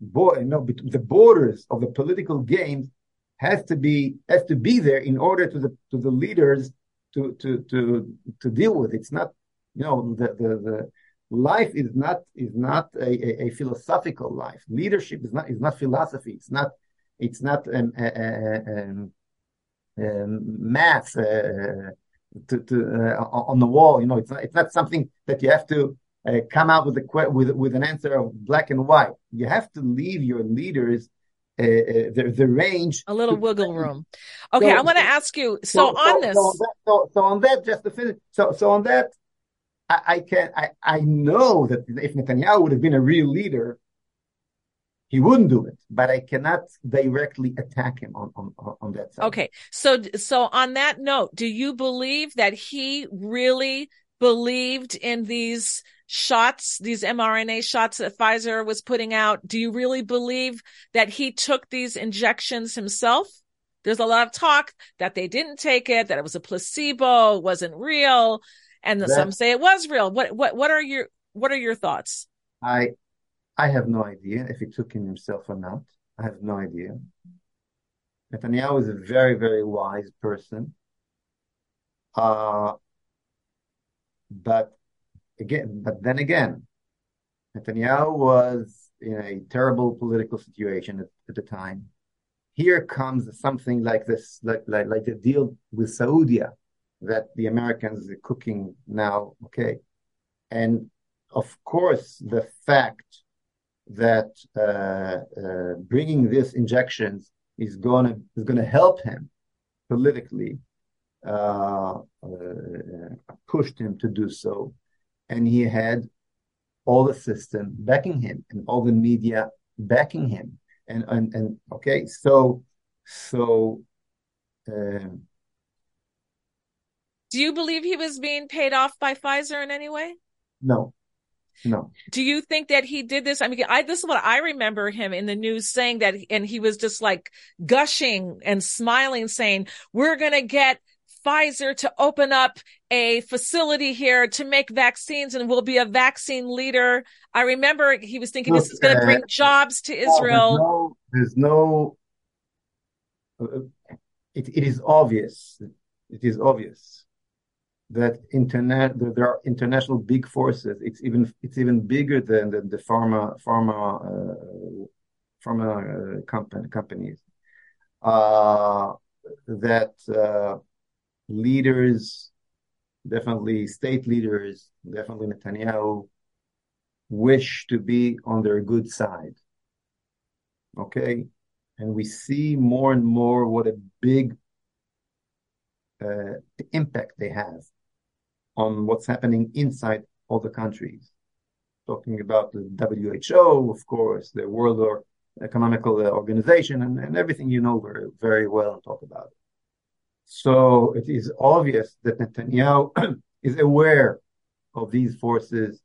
bo- know, the borders of the political games has to be has to be there in order to the to the leaders to to to to deal with. It's not you know the the, the life is not is not a, a, philosophical life. Leadership is not is not philosophy. It's not it's not um, um, um, math uh, to, to uh, on the wall. You know, it's not it's not something that you have to uh, come out with a with with an answer of black and white. You have to leave your leaders. Uh, uh the, the range a little wiggle room okay so, i want to ask you so, so on this so on that, so, so on that just to finish so so on that I, I can I, I know that if Netanyahu would have been a real leader, he wouldn't do it. But I cannot directly attack him on on, on that side. Okay, so so on that note, do you believe that he really believed in these shots, these mRNA shots that Pfizer was putting out? Do you really believe that he took these injections himself? There's a lot of talk that they didn't take it, that it was a placebo, wasn't real and that, some say it was real. What what what are your what are your thoughts? I I have no idea if he took him himself or not. I have no idea. Netanyahu is a very very wise person. Uh, but again, but then again, Netanyahu was in a terrible political situation at, at the time. Here comes something like this, like like, like the deal with Saudi that the Americans are cooking now. Okay. And of course, the fact that uh, uh, bringing these injections is gonna is gonna help him politically, uh, uh, pushed him to do so, and he had all the system backing him and all the media backing him, and and and okay, so so. Uh, do you believe he was being paid off by Pfizer in any way? No. No. Do you think that he did this? I mean, I, this is what I remember him in the news saying that, and he was just like gushing and smiling saying, we're going to get Pfizer to open up a facility here to make vaccines and we'll be a vaccine leader. I remember he was thinking Look, this is going to bring uh, jobs to Israel. There's no, there's no uh, it, it is obvious. It is obvious that internet there are international big forces. It's even it's even bigger than the, the pharma pharma uh, pharma uh, company, companies. Uh, that uh, leaders, definitely state leaders, definitely Netanyahu, wish to be on their good side. Okay, and we see more and more what a big uh, impact they have on what's happening inside all the countries. Talking about the WHO, of course, the World Economical uh, Organization, and, and everything you know very, very well and talk about it. So it is obvious that Netanyahu is aware of these forces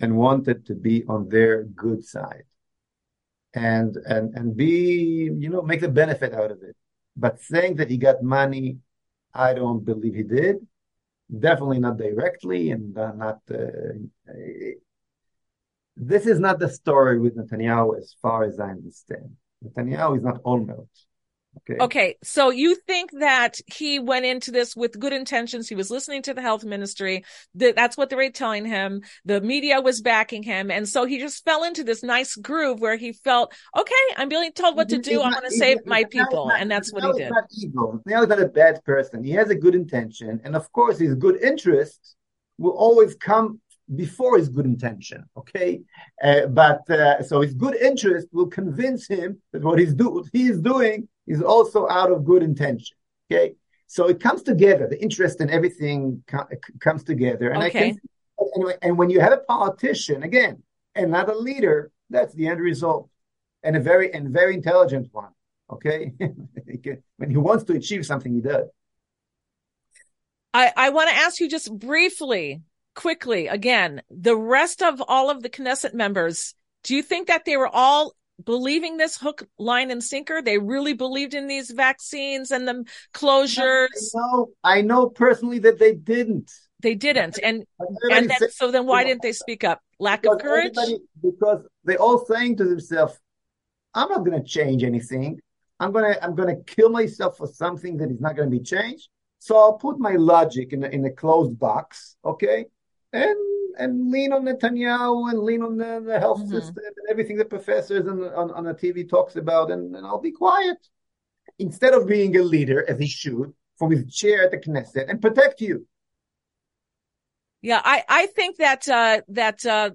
and wanted to be on their good side and and and be you know make the benefit out of it but saying that he got money i don't believe he did definitely not directly and uh, not. Uh, this is not the story with Netanyahu, as far as I understand. Netanyahu is not Olmert. Okay. Okay. So you think that he went into this with good intentions. He was listening to the health ministry. That's what they were telling him. The media was backing him. And so he just fell into this nice groove where he felt, okay, I'm being told what to do. I'm going to save my people. Not, and that's what he did. Not evil. Netanyahu not a bad person. He has a good intention. And of course, his good interest will always come before his good intention. Okay. Uh, but uh, so his good interest will convince him that what he's, do- what he is doing is also out of good intention. Okay. So it comes together. The interest in everything co- comes together. And okay. I can, anyway, and when you have a politician, again, and not a leader, that's the end result. And a very, and very intelligent one. Okay. when he wants to achieve something, he does. I, I want to ask you just briefly, quickly, again, the rest of all of the Knesset members, do you think that they were all believing this hook, line, and sinker? They really believed in these vaccines and the closures. I know, I know personally that they didn't. They didn't, and and then, so then why didn't they speak up? Lack of courage. Because they're all saying to themselves, "I'm not going to change anything. I'm gonna I'm gonna kill myself for something that is not going to be changed. So I'll put my logic in a, in a closed box, okay, and and lean on Netanyahu and lean on the, the health mm-hmm. system and everything the professors and on, on the TV talks about, and, and I'll be quiet instead of being a leader as he should from his chair at the Knesset and protect you. Yeah, I I think that uh, that uh,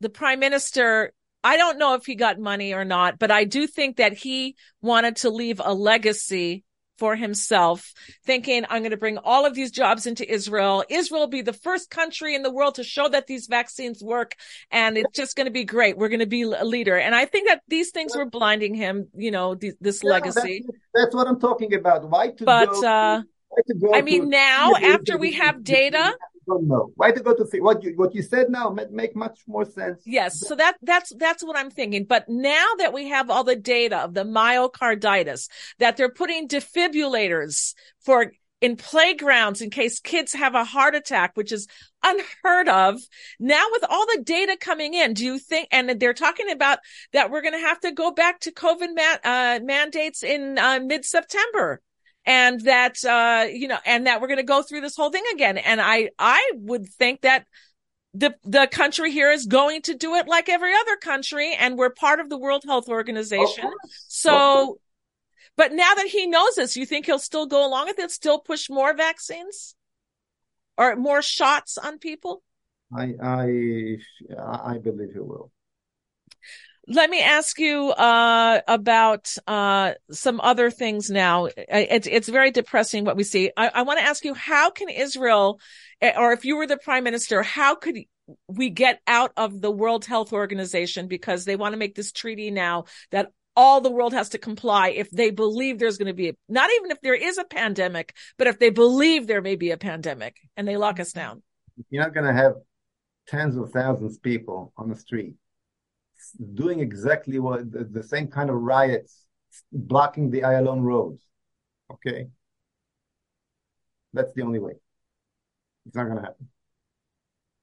the prime minister I don't know if he got money or not, but I do think that he wanted to leave a legacy for himself, thinking, I'm going to bring all of these jobs into Israel. Israel will be the first country in the world to show that these vaccines work. And it's just going to be great. We're going to be a leader. And I think that these things were blinding him, you know, th- this yeah, legacy. That's, that's, what I'm talking about. Why to but, go, uh, why to go I mean, to, now after we have data, don't know. Why to go to see what you what you said now make much more sense. Yes, so that that's that's what I'm thinking. But now that we have all the data of the myocarditis, that they're putting defibrillators for in playgrounds in case kids have a heart attack, which is unheard of. Now with all the data coming in, do you think, and they're talking about that we're going to have to go back to COVID man, uh, mandates in uh, mid September and that uh you know and that we're going to go through this whole thing again. And i i would think that the the country here is going to do it like every other country and we're part of the world health organization. So but now that he knows this you think he'll still go along with it still push more vaccines? Or more shots on people? I i i believe he will let me ask you uh, about uh, some other things now. It's it's very depressing what we see. I, I want to ask you, how can Israel, eh, or if you were the prime minister, how could we get out of the World Health Organization because they want to make this treaty now that all the world has to comply if they believe there's going to be a, not even if there is a pandemic, but if they believe there may be a pandemic and they lock us down. You're not going to have tens of thousands of people on the street doing exactly what the, the same kind of riots, blocking the Ayalon roads. Okay, that's the only way. It's not going to happen.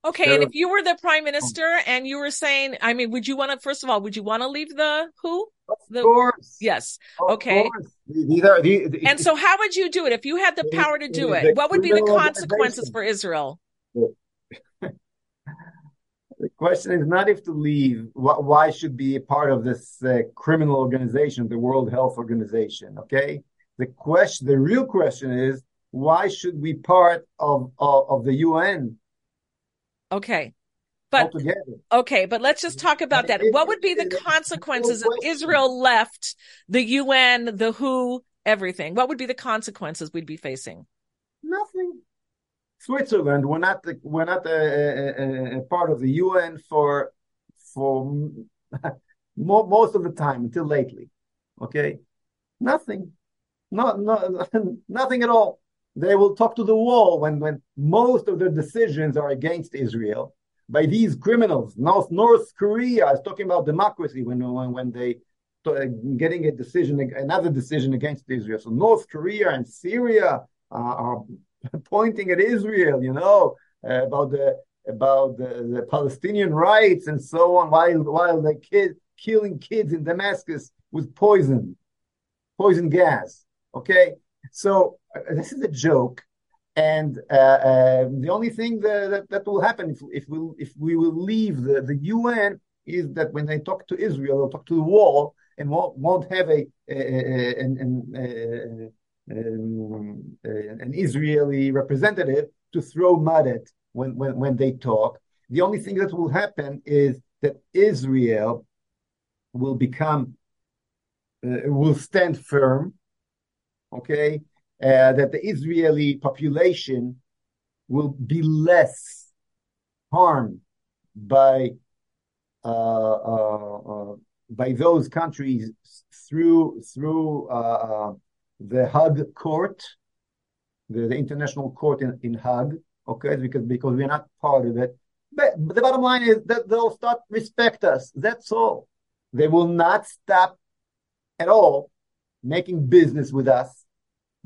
Okay, and if you were the prime minister and you were saying, I mean, would you want to? First of all, would you want to leave the WHO? Of the, course. Yes. Of okay. Course. These are, these, and so, how would you do it if you had the power to do it? What would be the consequences for Israel? The question is not if to leave. Why should be a part of this uh, criminal organization, the World Health Organization? Okay. The question, the real question is, why should we part of of, of the UN? Okay. But altogether? okay, but let's just talk about that. what would be the consequences if Israel left the UN, the WHO, everything? What would be the consequences we'd be facing? Nothing. Switzerland were not the, were not a, a, a part of the UN for for most of the time until lately. Okay, nothing, not no, nothing at all. They will talk to the wall when when most of their decisions are against Israel by these criminals. North North Korea is talking about democracy when when when they uh, getting a decision another decision against Israel. So North Korea and Syria are pointing at Israel, you know, uh, about the about the, the, Palestinian rights and so on, while while the kid killing kids in Damascus with poison, poison gas. Okay, so uh, this is a joke, and uh, uh the only thing that, that, that will happen if, if we if we will leave the, the UN is that when they talk to Israel, they'll talk to the wall and won't, won't have a, a, a, a um, uh, an Israeli representative to throw mud at when, when, when they talk. The only thing that will happen is that Israel will become, uh, will stand firm, okay? Uh, that the Israeli population will be less harmed by uh, uh, uh by those countries through through the Hague Court, the, the international court in, in Hague, okay, because because we're not part of it. But, but the bottom line is that they'll start respect us. That's all. They will not stop at all making business with us.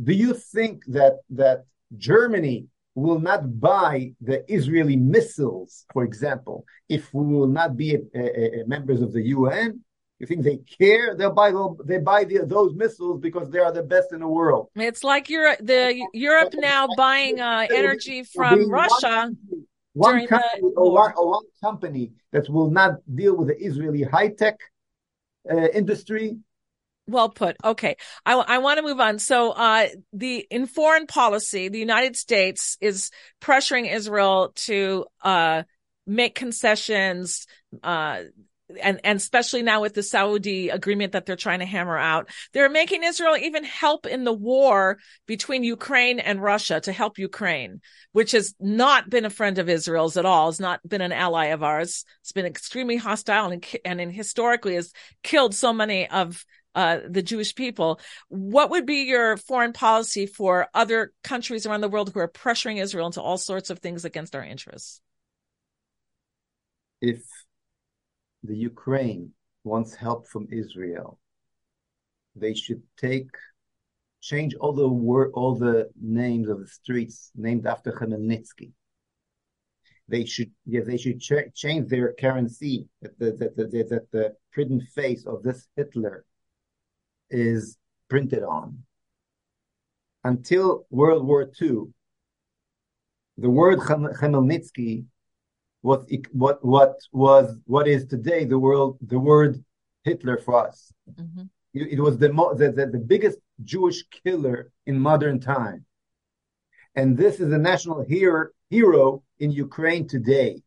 Do you think that that Germany will not buy the Israeli missiles, for example, if we will not be a, a, a members of the UN? You think they care? They'll buy they buy the, those missiles because they are the best in the world. It's like Europe, the Europe now buying uh, energy from Russia. One, one company or one, or one, company that will not deal with the Israeli high tech uh, industry well put. Okay. I, I want to move on. So, uh, the, in foreign policy, the United States is pressuring Israel to, uh, make concessions, uh, and, and especially now with the Saudi agreement that they're trying to hammer out, they're making Israel even help in the war between Ukraine and Russia to help Ukraine, which has not been a friend of Israel's at all. Has not been an ally of ours. It's been extremely hostile and, and, historically has killed so many of uh, the Jewish people. What would be your foreign policy for other countries around the world who are pressuring Israel into all sorts of things against our interests? If the Ukraine wants help from Israel, they should take change all the all the names of the streets named after Khmelnytsky. They should, yeah, they should ch- change their currency. That the, that the, that the print face of this Hitler is printed on. Until World War II, the word Khmelnytsky was what what was what is today the world the word Hitler for us. Mm-hmm. It, it, was the, the, the the biggest Jewish killer in modern time, and this is a national hero hero in Ukraine today.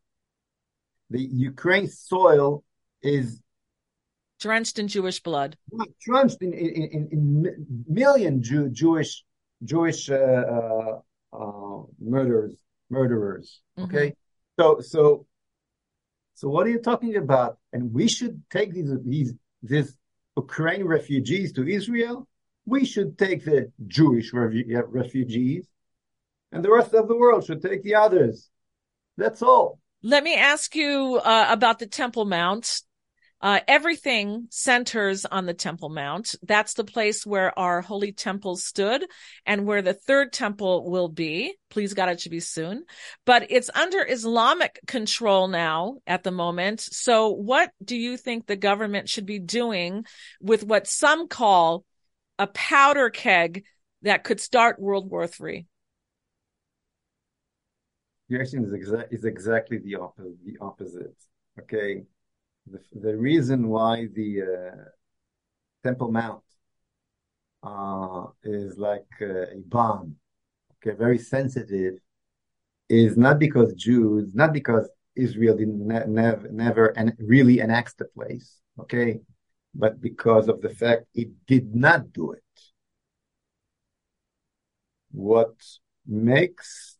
The Ukraine soil is drenched in Jewish blood. Drenched in, in, in, in million Jew, Jewish Jewish uh, uh, uh, murderers murderers. Mm-hmm. Okay, so so so what are you talking about? And we should take these these these Ukraine refugees to Israel. We should take the Jewish refugees, and the rest of the world should take the others. That's all. Let me ask you uh, about the Temple Mount. Uh, everything centers on the Temple Mount. That's the place where our holy temple stood and where the third temple will be. Please God, it should be soon. But it's under Islamic control now at the moment. So what do you think the government should be doing with what some call a powder keg that could start World War III? Your question is, exa- is exactly the, op- the opposite. Okay the, the reason why the uh, Temple Mount uh, is like uh, a bomb, okay, very sensitive, is not because Jews, not because Israel didn't ne- never never and really annexed the place, okay, but because of the fact it did not do it. What makes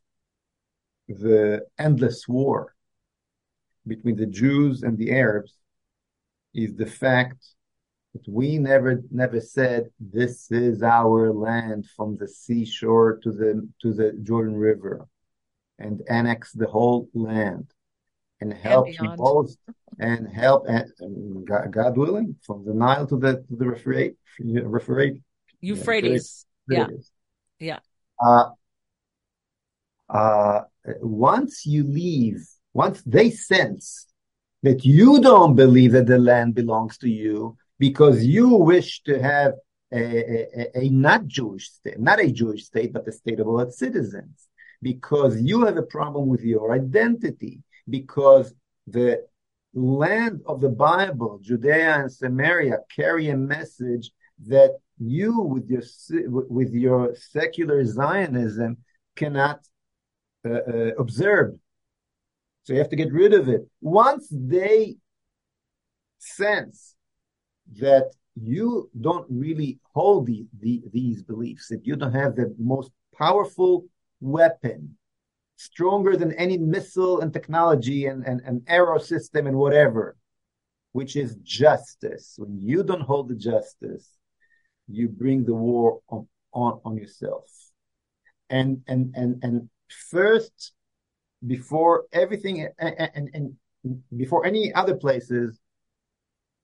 the endless war between the Jews and the Arabs is the fact that we never never said this is our land from the seashore to the to the Jordan River and annex the whole land and help and both and help and, and God, God, willing from the Nile to the to the Euphrates Euphrates Euphrates. Yeah. Yeah. Uh, uh, once you leave once they sense that you don't believe that the land belongs to you because you wish to have a, a, a, not Jewish state, not a Jewish state, but a state of all its citizens, because you have a problem with your identity, because the land of the Bible, Judea and Samaria, carry a message that you, with your with your secular Zionism, cannot uh, uh, observe so you have to get rid of it. Once they sense that you don't really hold the, the, these beliefs, that you don't have the most powerful weapon, stronger than any missile and technology and, and, and arrow system and whatever, which is justice. When you don't hold the justice, you bring the war on, on, on yourself. And, and, and, and first, before everything and, and, and before any other places,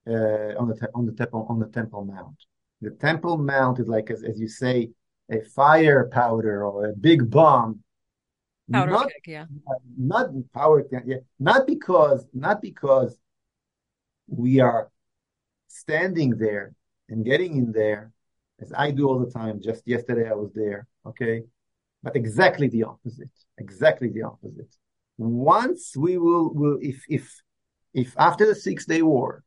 uh, on the te- on the temple on the Temple Mount. The Temple Mount is like, as, as you say, a fire powder or a big bomb. Powder not, keg, yeah. not power, yeah, not because not because we are standing there and getting in there, as I do all the time. Just yesterday I was there, okay, but exactly the opposite. Exactly the opposite. Once we will, will if if if after the Six Day War,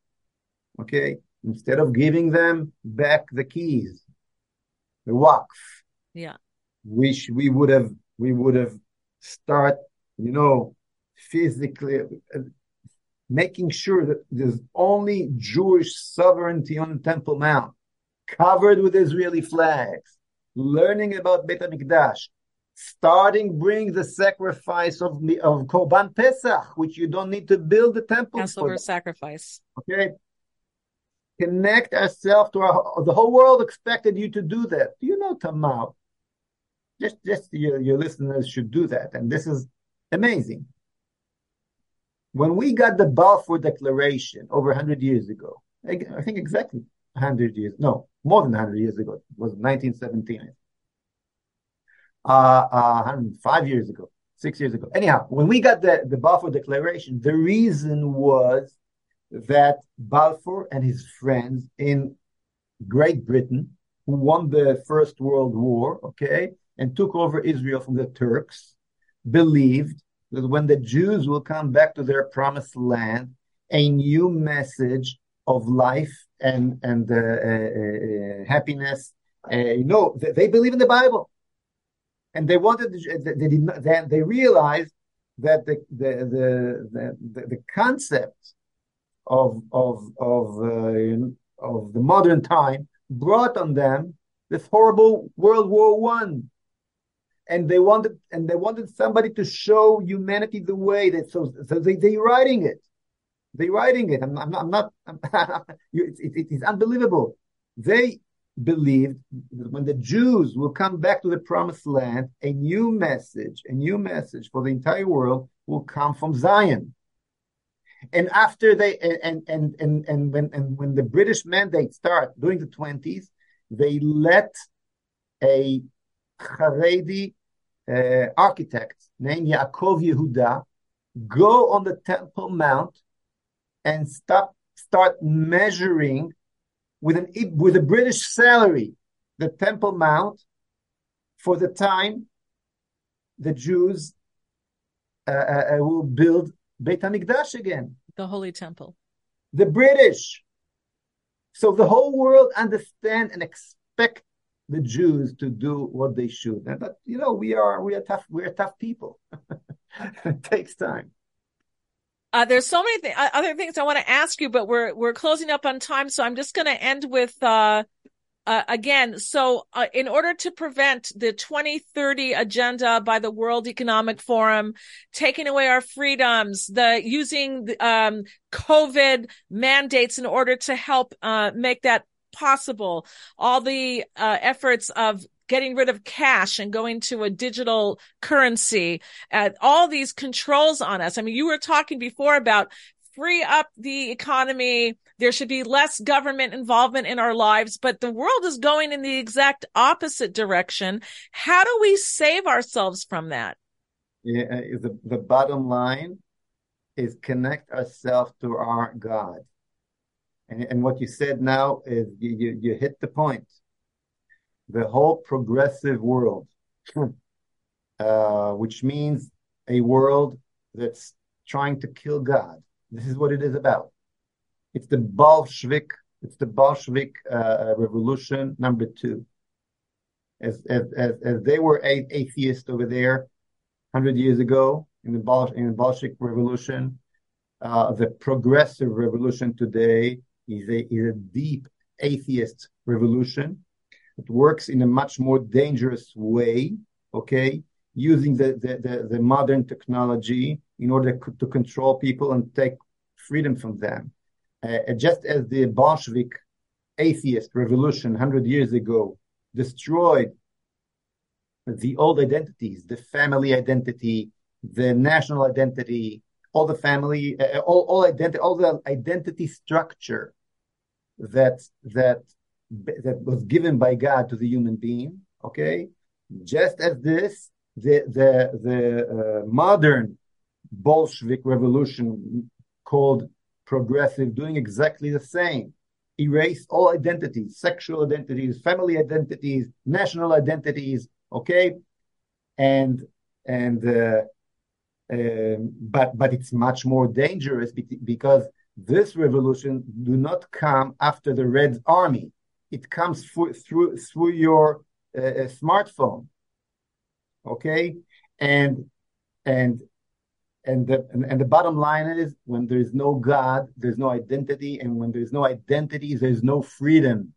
okay, instead of giving them back the keys, the waqf, Yeah. we sh- we would have we would have start, you know, physically uh, making sure that there's only Jewish sovereignty on the Temple Mount, covered with Israeli flags, learning about Beit HaMikdash, starting bring the sacrifice of the- of Korban Pesach, which you don't need to build the temple for. Passover sacrifice. Okay, connect ourselves to our. The whole world expected you to do that. Do you know Tamar? Just, just your, your listeners should do that, and this is amazing. When we got the Balfour Declaration over 100 years ago, I I think exactly 100 years, no, more than 100 years ago, it was 1917. Uh, uh, 105 years ago, six years ago. Anyhow, when we got the, the Balfour Declaration, the reason was that Balfour and his friends in Great Britain, who won the First World War, okay, and took over Israel from the Turks, believed that when the Jews will come back to their promised land, a new message of life and and uh, uh, uh, happiness. Uh, you know, they, they believe in the Bible, and they wanted. They, they did not. Then they realized that the the the the, the concept of of of uh, of the modern time brought on them this horrible World War One, and they wanted and they wanted somebody to show humanity the way that so so they they writing it, they writing it. I'm, I'm not. I'm not it's, it, it's unbelievable. They believed that when the Jews will come back to the promised land, a new message, a new message for the entire world will come from Zion. And after they and and and and when and when the British mandate start during the twenties, they let a Haredi uh, architect named Yaakov Yehuda go on the Temple Mount and stop start measuring with an with a British salary the Temple Mount for the time the Jews uh, uh, will build Beit HaMikdash again. The Holy Temple. The British. So the whole world understand and expect the Jews to do what they should. But you know, we are we are tough we are tough people. it takes time. Uh, there's so many th- other things I want to ask you, but we're we're closing up on time, so I'm just going to end with uh, uh, again. So, uh, in order to prevent the 2030 agenda by the World Economic Forum taking away our freedoms, the using um, COVID mandates in order to help uh, make that possible, all the uh, efforts of getting rid of cash and going to a digital currency, uh, all these controls on us. I mean, you were talking before about free up the economy. There should be less government involvement in our lives, but the world is going in the exact opposite direction. How do we save ourselves from that? Yeah, the, the bottom line is connect ourselves to our God. And, and what you said now is you, you, you hit the point the whole progressive world, uh, which means a world that's trying to kill God. This is what it is about. It's the Bolshevik. It's the Bolshevik uh, revolution number two. As as as, as they were atheists over there, hundred years ago in the Bol- in the Bolshevik revolution, uh, the progressive revolution today is a is a deep atheist revolution it works in a much more dangerous way, okay, using the, the, the, the modern technology in order to control people and take freedom from them. Uh, just as the Bolshevik atheist revolution 100 years ago destroyed the old identities, the family identity, the national identity, all the family, uh, all, all identity, all the identity structure that that that was given by God to the human being. Okay, just as this, the the the uh, modern Bolshevik revolution called progressive, doing exactly the same. Erase all identities, sexual identities, family identities, national identities. Okay, and and uh, um, but but it's much more dangerous because this revolution do not come after the Red Army. It comes through through, through your uh, smartphone. Okay, and and and the and, and the bottom line is when there's no God, there's no identity, and when there's no identity, there's no freedom.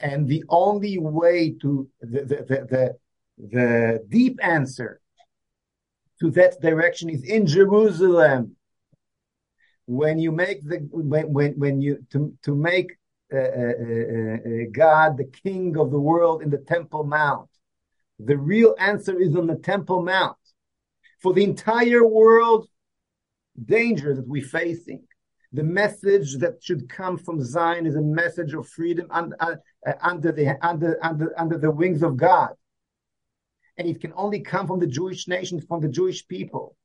And the only way to the the the, the, the deep answer to that direction is in Jerusalem. When you make the when when, when you to to make uh, uh, uh, uh, Uh, uh, uh, God the King of the world in the Temple Mount, the real answer is on the Temple Mount. For the entire world danger that we're facing, the message that should come from Zion is a message of freedom under, uh, under the under, under under the wings of God and it can only come from the Jewish nation, from the Jewish people.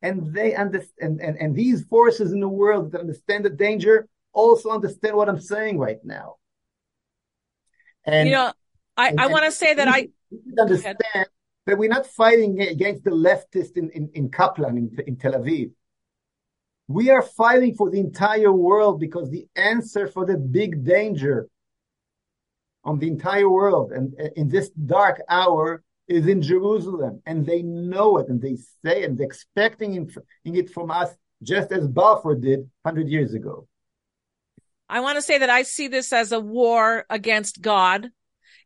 And they understand, and, and, and these forces in the world that understand the danger also understand what I'm saying right now. And you know, I, I want to say that I understand that we're not fighting against the leftists in, in, in Kaplan, in, in Tel Aviv. We are fighting for the entire world because the answer for the big danger on the entire world and in this dark hour is in Jerusalem, and they know it, and they say and they're expecting it from us, just as Balfour did hundred years ago. I want to say that I see this as a war against God,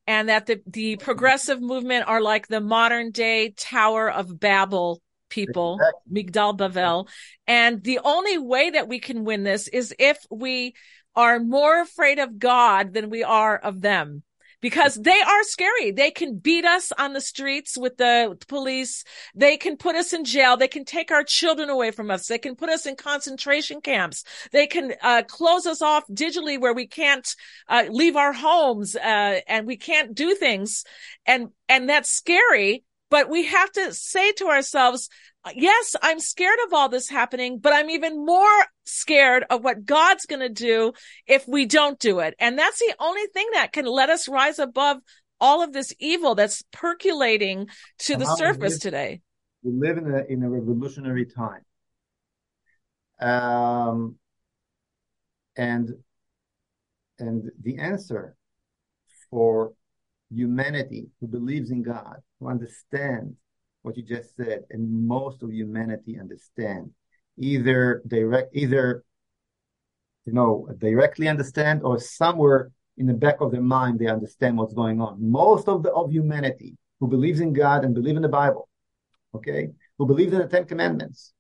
and that the the progressive movement are like the modern day Tower of Babel people, exactly. Migdal Bavel, and the only way that we can win this is if we are more afraid of God than we are of them because they are scary. They can beat us on the streets with the police. They can put us in jail. They can take our children away from us. They can put us in concentration camps. They can uh, close us off digitally where we can't uh, leave our homes uh, and we can't do things. And and that's scary. But we have to say to ourselves, yes, I'm scared of all this happening, but I'm even more scared of what God's going to do if we don't do it. And that's the only thing that can let us rise above all of this evil that's percolating to the surface live, today. We live in a, in a revolutionary time. Um, and, and the answer for humanity who believes in God, who understands what you just said, and most of humanity understand. Either direct, either you know, directly understand, or somewhere in the back of their mind they understand what's going on. Most of the of humanity who believes in God and believe in the Bible, okay, who believes in the Ten Commandments,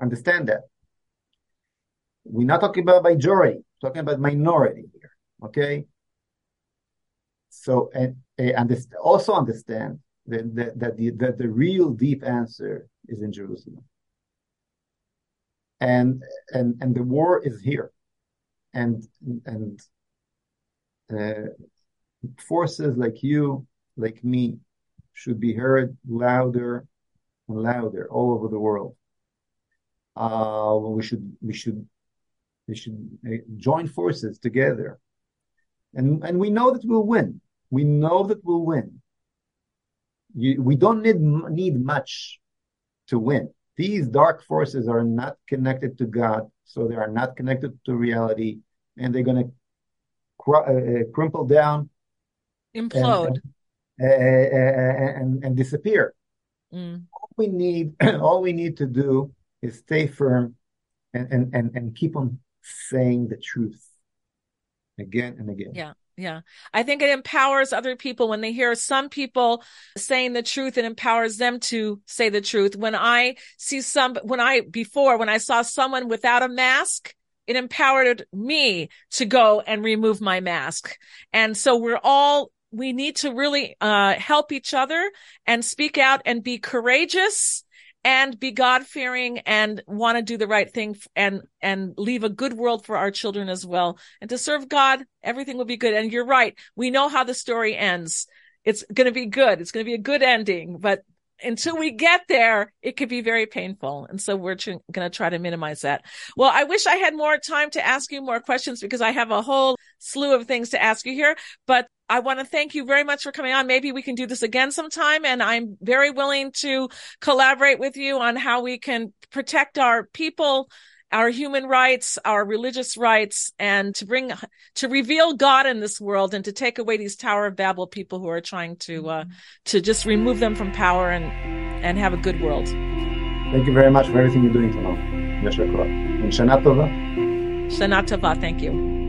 understand that. We're not talking about majority, talking about minority here, okay. So and, and also understand that, that, the, that the real deep answer is in Jerusalem. And, and, and the war is here. And, and, uh, forces like you, like me, should be heard louder and louder all over the world. Uh, we should, we should, we should uh, join forces together. And, and we know that we'll win. We know that we'll win. You, we don't need need much to win. These dark forces are not connected to God, so they are not connected to reality, and they're going to cr- uh, uh, crumple down, implode, and, uh, and, and disappear. Mm. All we need, all we need to do is stay firm and, and, and, and keep on saying the truth again and again. Yeah. Yeah. I think it empowers other people when they hear some people saying the truth, it empowers them to say the truth. When I see some, when I, before, when I saw someone without a mask, it empowered me to go and remove my mask. And so we're all, we need to really, uh, help each other and speak out and be courageous and be God fearing and want to do the right thing and, and leave a good world for our children as well. And to serve God, everything will be good. And you're right. We know how the story ends. It's going to be good. It's going to be a good ending, but until we get there, it could be very painful. And so we're going to try to minimize that. Well, I wish I had more time to ask you more questions because I have a whole slew of things to ask you here, but I want to thank you very much for coming on. Maybe we can do this again sometime. And I'm very willing to collaborate with you on how we can protect our people our human rights, our religious rights, and to bring, to reveal God in this world and to take away these Tower of Babel people who are trying to, uh, to just remove them from power and, and have a good world. Thank you very much for everything you're doing, Tamar. Shana Tova. Shana Tova. Thank you.